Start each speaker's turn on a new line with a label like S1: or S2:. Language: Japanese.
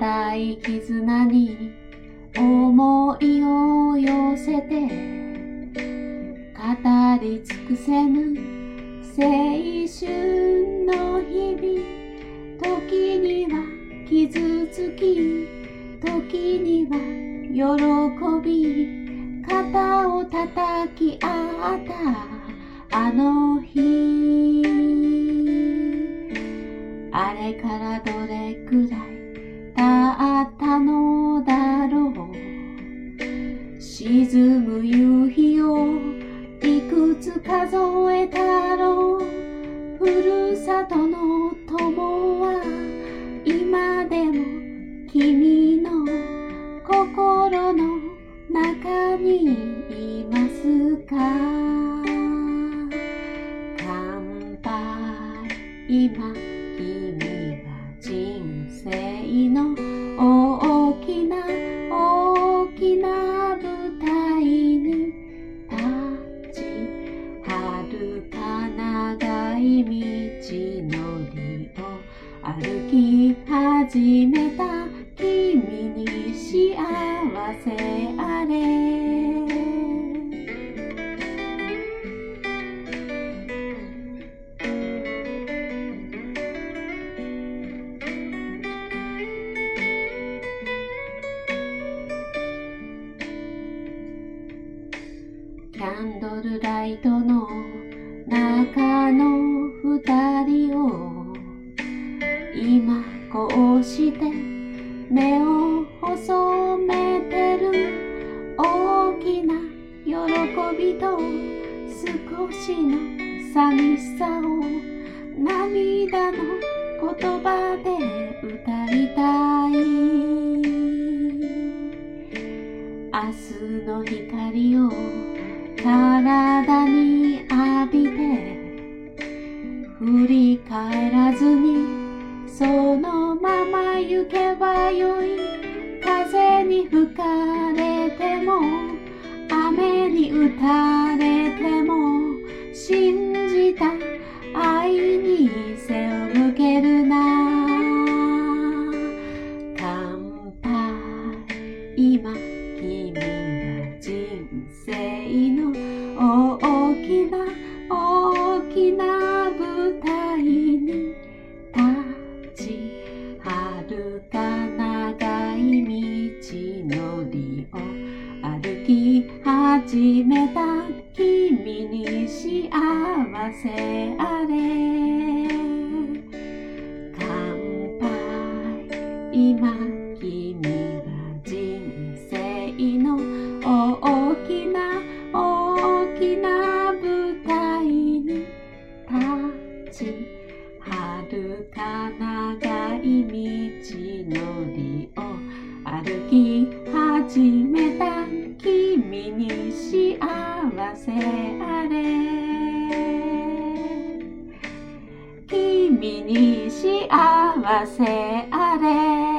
S1: 固い絆に思いを寄せて語り尽くせぬ青春の日々。時には傷つき時には喜び肩を叩き合ったあの日。あれからどれくらい経ったのだろう。沈む夕日をいくつ数えたろう。ふるさとの友は今でも君の心の中にいますか？始めた君に幸せあれ。キャンドルライトの中の二人を今こうして目を細めてる大きな喜びと少しの寂しさを涙の言葉で歌いたい。明日の光を体に浴びて振り返らずに行けばよい風に吹かれても雨に打たれても信じた愛に背を向けるな。乾杯。今君。始めた君に幸せあれ。乾杯。今君は人生の大きな大きな舞台に立ち遥か長い道のりを歩き始めた。君に幸せあれ。君に幸せあれ。